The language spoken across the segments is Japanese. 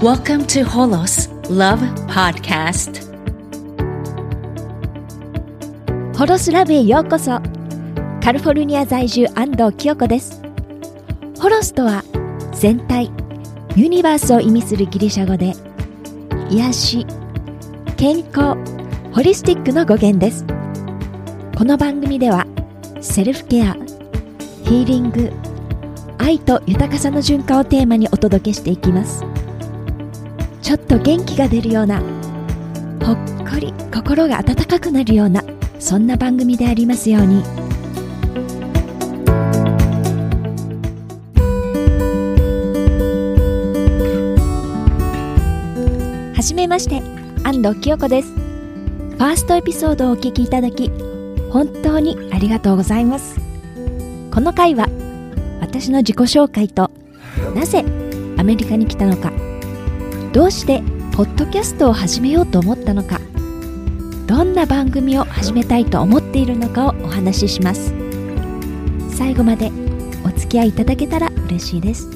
Welcome to Holos Love Podcast. ホロスラブへようこそ。カリフォルニア在住安藤清子です。ホロスとは全体ユニバースを意味するギリシャ語で癒し健康ホリスティックの語源です。この番組ではセルフケアヒーリング愛と豊かさの循環をテーマにお届けしていきます。ちょっと元気が出るようなほっこり心が温かくなるようなそんな番組でありますように。はじめまして安藤清子です。ファーストエピソードをお聞きいただき本当にありがとうございます。この回は私の自己紹介となぜアメリカに来たのかどうしてポッドキャストを始めようと思ったのかどんな番組を始めたいと思っているのかをお話しします。最後までお付き合いいただけたら嬉しいです。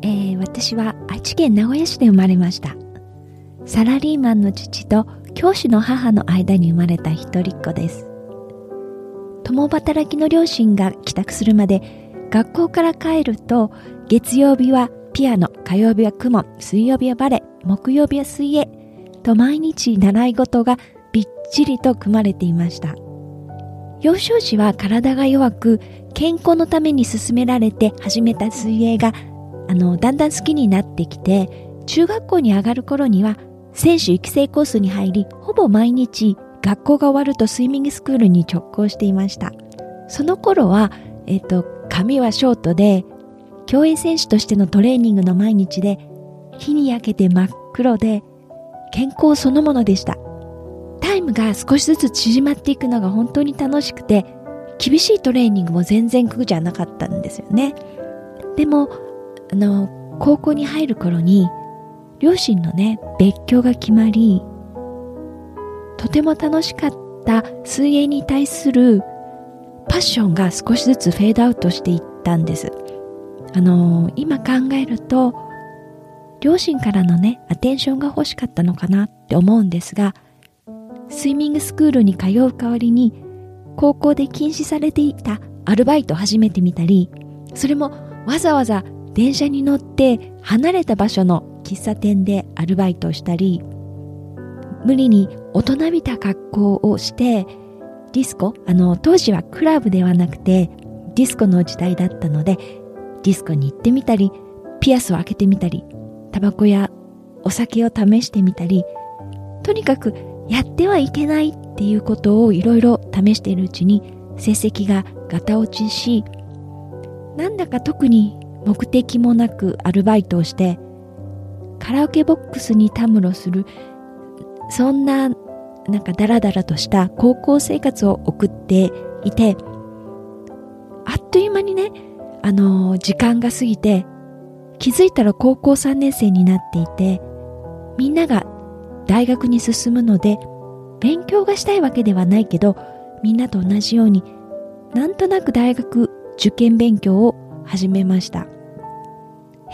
えー、私は愛知県名古屋市で生まれました。サラリーマンの父と教師の母の間に生まれた一人っ子です。共働きの両親が帰宅するまで学校から帰ると月曜日はピアノ火曜日は公文水曜日はバレエ木曜日は水泳と毎日習い事がびっちりと組まれていました。幼少時は体が弱く健康のために勧められて始めた水泳があのだんだん好きになってきて中学校に上がる頃には選手育成コースに入りほぼ毎日学校が終わるとスイミングスクールに直行していました。その頃は、えっ、と髪はショートで競泳選手としてのトレーニングの毎日で日に焼けて真っ黒で健康そのものでした。タイムが少しずつ縮まっていくのが本当に楽しくて厳しいトレーニングも全然苦じゃなかったんですよね。でもあの高校に入る頃に両親のね別居が決まりとても楽しかった水泳に対するパッションが少しずつフェードアウトしていったんです。あの今考えると両親からのねアテンションが欲しかったのかなって思うんですがスイミングスクールに通う代わりに高校で禁止されていたアルバイトを始めてみたりそれもわざわざ電車に乗って離れた場所の喫茶店でアルバイトをしたり無理に大人びた格好をしてディスコあの当時はクラブではなくてディスコの時代だったのでディスコに行ってみたりピアスを開けてみたりタバコやお酒を試してみたりとにかくやってはいけないっていうことをいろいろ試しているうちに成績がガタ落ちしなんだか特に目的もなくアルバイトをしてカラオケボックスにたむろするそんななんかダラダラとした高校生活を送っていてあっという間にねあのー、時間が過ぎて気づいたら高校3年生になっていてみんなが大学に進むので勉強がしたいわけではないけどみんなと同じようになんとなく大学受験勉強を始めました。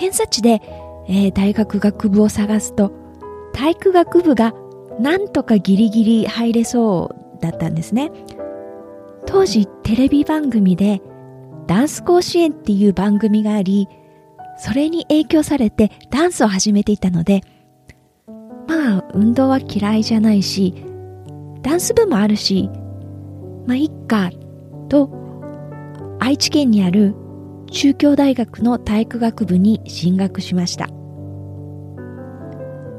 偏差値で、えー、大学学部を探すと体育学部がなんとかギリギリ入れそうだったんですね。当時テレビ番組でダンス甲子園っていう番組がありそれに影響されてダンスを始めていたのでまあ運動は嫌いじゃないしダンス部もあるしまあいっかと愛知県にある中京大学の体育学部に進学しました。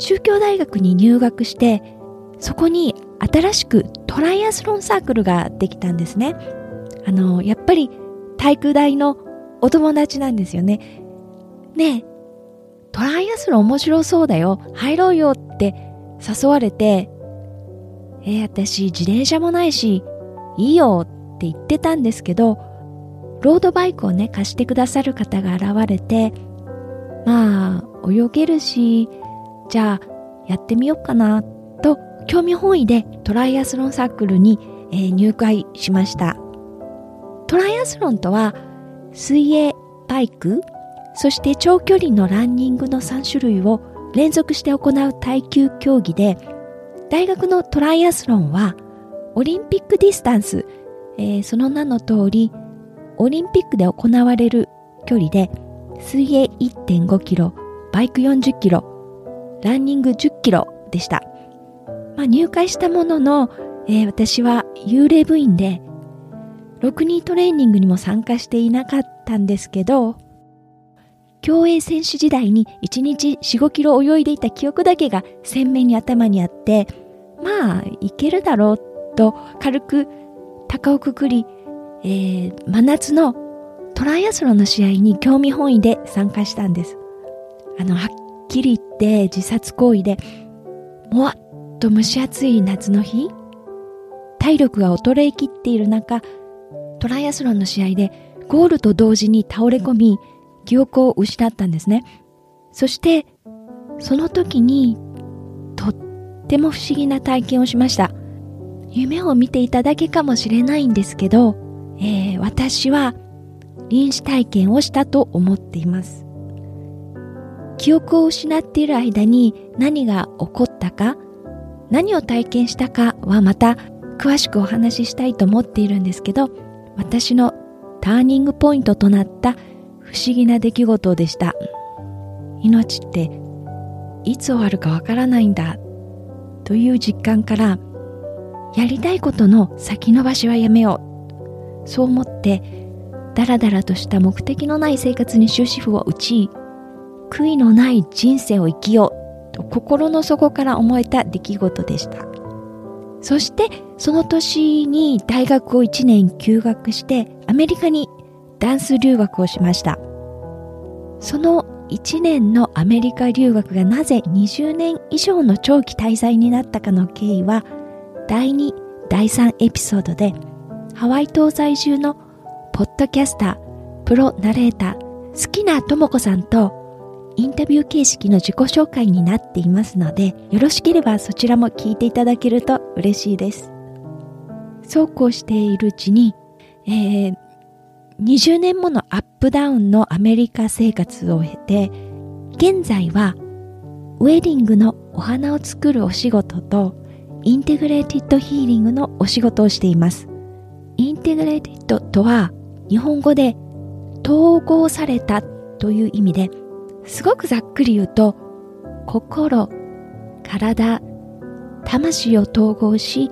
中京大学に入学してそこに新しくトライアスロンサークルができたんですね。あのやっぱり体育大のお友達なんですよね。ねえトライアスロン面白そうだよ入ろうよって誘われてえー、私自転車もないしいいよって言ってたんですけどロードバイクをね貸してくださる方が現れてまあ泳げるしじゃあやってみようかなと興味本位でトライアスロンサークルに、えー、入会しました。トライアスロンとは水泳、バイク、そして長距離のランニングの3種類を連続して行う耐久競技で大学のトライアスロンはオリンピックディスタンス、えー、その名の通りオリンピックで行われる距離で水泳1.5キロ、バイク40キロ、ランニング10キロでした。まあ、入会したものの、えー、私は幽霊部員で、ロクニートレーニングにも参加していなかったんですけど、競泳選手時代に1日4、5キロ泳いでいた記憶だけが鮮明に頭にあって、まあ、いけるだろうと軽く高をくくり、えー、真夏のトライアスロンの試合に興味本位で参加したんです。あの、はっきり言って自殺行為で、もわっと蒸し暑い夏の日、体力が衰えきっている中、トライアスロンの試合でゴールと同時に倒れ込み、記憶を失ったんですね。そして、その時に、とっても不思議な体験をしました。夢を見ていただけかもしれないんですけど、えー、私は臨死体験をしたと思っています。記憶を失っている間に何が起こったか、何を体験したかはまた詳しくお話ししたいと思っているんですけど、私のターニングポイントとなった不思議な出来事でした。命っていつ終わるかわからないんだという実感からやりたいことの先延ばしはやめようそう思ってダラダラとした目的のない生活に終止符を打ち悔いのない人生を生きようと心の底から思えた出来事でした。そしてその年に大学を1年休学してアメリカにダンス留学をしました。その1年のアメリカ留学がなぜ20年以上の長期滞在になったかの経緯は第2第3エピソードでハワイ島在住のポッドキャスタープロナレーター好きなともこさんとインタビュー形式の自己紹介になっていますので、よろしければそちらも聞いていただけると嬉しいです。そうこうしているうちに、えー、20年ものアップダウンのアメリカ生活を経て、現在はウェディングのお花を作るお仕事と Integrated Healing のお仕事をしています。 Integrated とは日本語で統合されたという意味ですごくざっくり言うと心、体、魂を統合し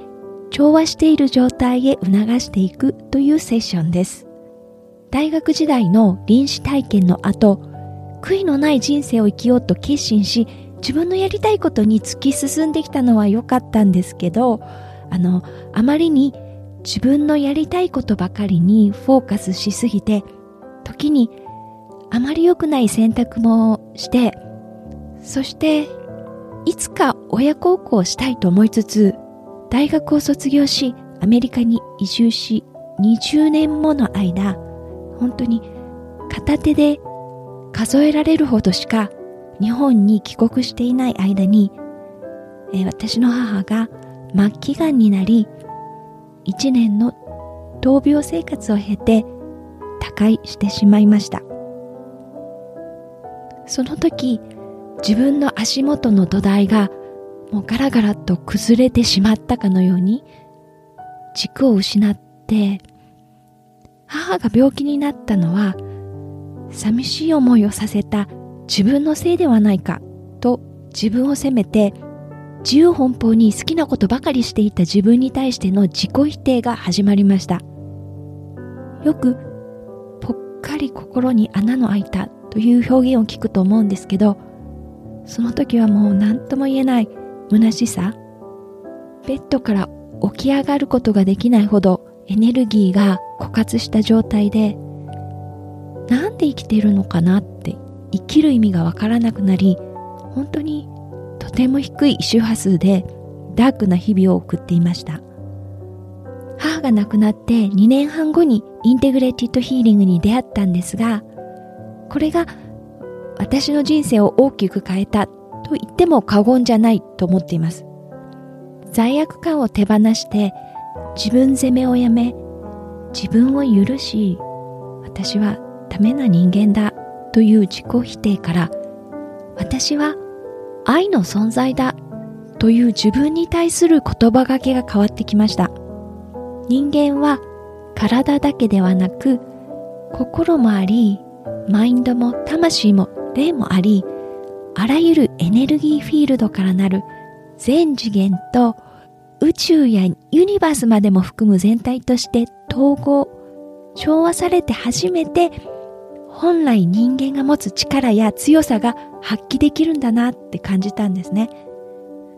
調和している状態へ促していくというセッションです。大学時代の臨死体験の後、悔いのない人生を生きようと決心し、自分のやりたいことに突き進んできたのは良かったんですけど、あの、あまりに自分のやりたいことばかりにフォーカスしすぎて、時にあまり良くない選択もして、そしていつか親孝行したいと思いつつ、大学を卒業し、アメリカに移住し、20年もの間、本当に片手で数えられるほどしか日本に帰国していない間に、えー、私の母が末期がんになり、1年の闘病生活を経て他界してしまいました。その時、自分の足元の土台がもうガラガラと崩れてしまったかのように軸を失って母が病気になったのは寂しい思いをさせた自分のせいではないかと自分を責めて自由奔放に好きなことばかりしていた自分に対しての自己否定が始まりました。よくかり心に穴の開いたという表現を聞くと思うんですけどその時はもう何とも言えない虚しさベッドから起き上がることができないほどエネルギーが枯渇した状態でなんで生きてるのかなって生きる意味がわからなくなり本当にとても低い周波数でダークな日々を送っていました。が亡くなって2年半後にインテグレティッドヒーリングに出会ったんですがこれが私の人生を大きく変えたと言っても過言じゃないと思っています。罪悪感を手放して自分責めをやめ自分を許し私はダメな人間だという自己否定から私は愛の存在だという自分に対する言葉がけが変わってきました。人間は体だけではなく心もありマインドも魂も霊もありあらゆるエネルギーフィールドからなる全次元と宇宙やユニバースまでも含む全体として統合調和されて初めて本来人間が持つ力や強さが発揮できるんだなって感じたんですね。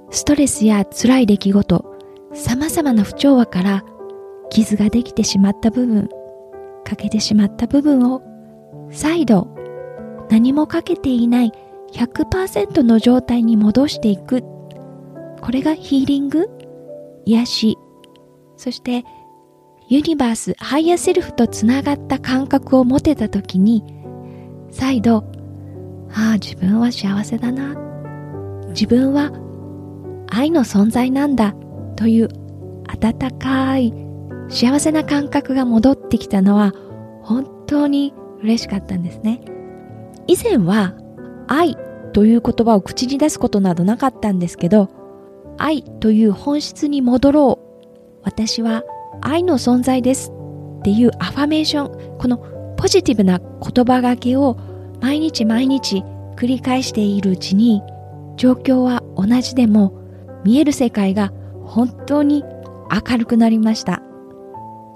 ストレスや辛い出来事様々な不調和から傷ができてしまった部分欠けてしまった部分を再度何も欠けていない100%の状態に戻していく。これがヒーリング？癒し。そしてユニバース Higher Self とつながった感覚を持てた時に再度ああ自分は幸せだな。自分は愛の存在なんだという温かい幸せな感覚が戻ってきたのは本当に嬉しかったんですね。以前は愛という言葉を口に出すことなどなかったんですけど愛という本質に戻ろう。私は愛の存在ですっていうアファメーションこのポジティブな言葉がけを毎日毎日繰り返しているうちに状況は同じでも見える世界が本当に明るくなりました。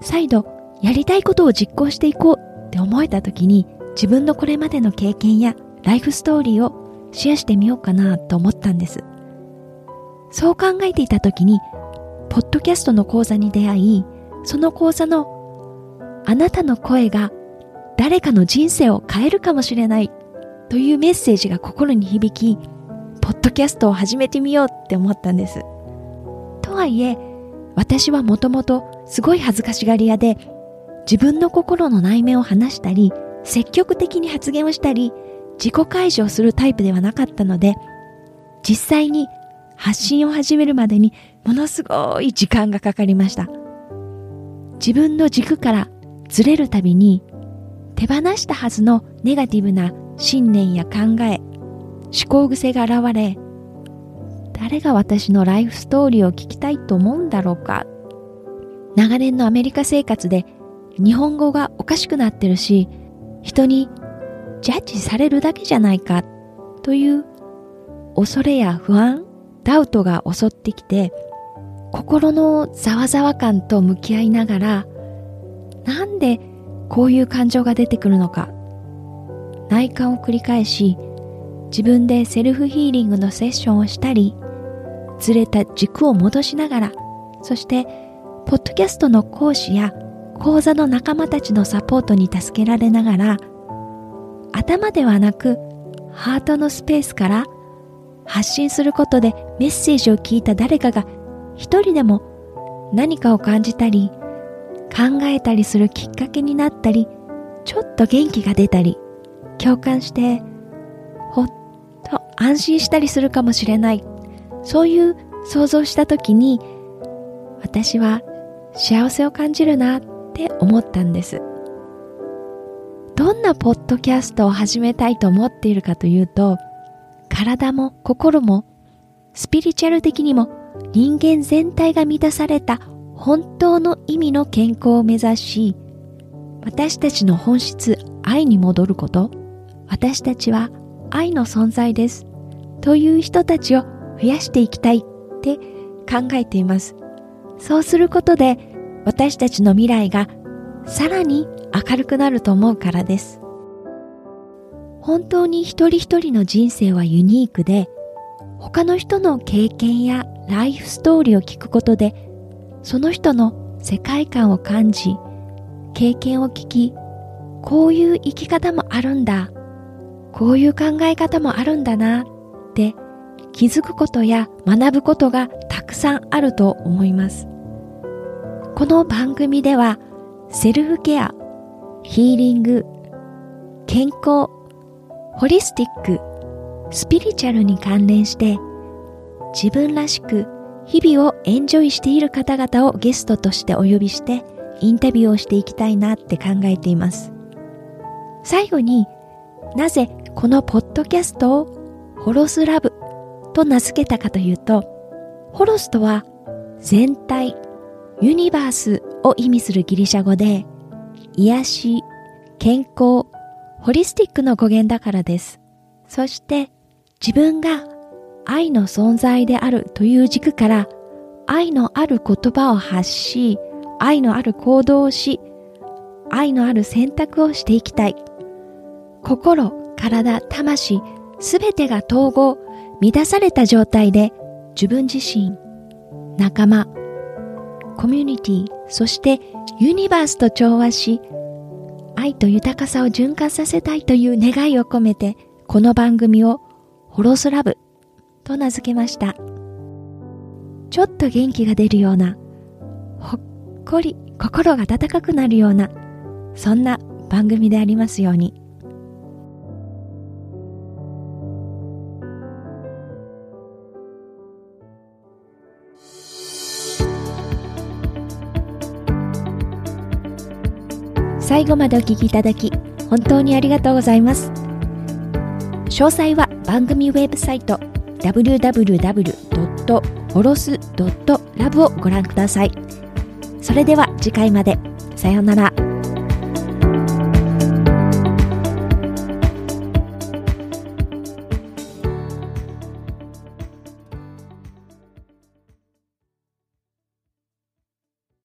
再度やりたいことを実行していこうって思えた時に自分のこれまでの経験やライフストーリーをシェアしてみようかなと思ったんです。そう考えていた時にポッドキャストの講座に出会いその講座のあなたの声が誰かの人生を変えるかもしれないというメッセージが心に響きポッドキャストを始めてみようって思ったんです。とはいえ私はもともとすごい恥ずかしがり屋で自分の心の内面を話したり積極的に発言をしたり自己開示をするタイプではなかったので実際に発信を始めるまでにものすごい時間がかかりました。自分の軸からずれるたびに手放したはずのネガティブな信念や考え思考癖が現れ誰が私のライフストーリーを聞きたいと思うんだろうか。長年のアメリカ生活で日本語がおかしくなってるし人にジャッジされるだけじゃないかという恐れや不安ダウトが襲ってきて心のざわざわ感と向き合いながらなんでこういう感情が出てくるのか。内観を繰り返し自分でセルフヒーリングのセッションをしたりずれた軸を戻しながらそしてポッドキャストの講師や講座の仲間たちのサポートに助けられながら頭ではなくハートのスペースから発信することでメッセージを聞いた誰かが一人でも何かを感じたり考えたりするきっかけになったりちょっと元気が出たり共感してほっと安心したりするかもしれない。そういう想像した時に私は幸せを感じるなって思ったんです。どんなポッドキャストを始めたいと思っているかというと体も心もスピリチュアル的にも人間全体が満たされた本当の意味の健康を目指し私たちの本質愛に戻ること私たちは愛の存在ですという人たちを増やしていきたいって考えています。そうすることで私たちの未来がさらに明るくなると思うからです。本当に一人一人の人生はユニークで他の人の経験やライフストーリーを聞くことでその人の世界観を感じ経験を聞きこういう生き方もあるんだこういう考え方もあるんだなって気づくことや学ぶことがたくさんあると思いますこの番組ではセルフケアヒーリング健康ホリスティック、スピリチュアルに関連して自分らしく日々をエンジョイしている方々をゲストとしてお呼びしてインタビューをしていきたいなって考えています。最後になぜこのポッドキャストをホロスラブと名付けたかというと、ホロスとは全体、ユニバースを意味するギリシャ語で、癒し、健康、ホリスティックの語源だからです。そして自分が愛の存在であるという軸から愛のある言葉を発し、愛のある行動をし、愛のある選択をしていきたい。心、体、魂、すべてが統合、満たされた状態で自分自身、仲間、コミュニティ、そしてユニバースと調和し、愛と豊かさを循環させたいという願いを込めて、この番組をホロスラブと名付けました。ちょっと元気が出るような、ほっこり心が温かくなるような、そんな番組でありますように。最後までお聞きいただき、本当にありがとうございます。詳細は番組ウェブサイト www.horos.love をご覧ください。それでは次回まで。さようなら。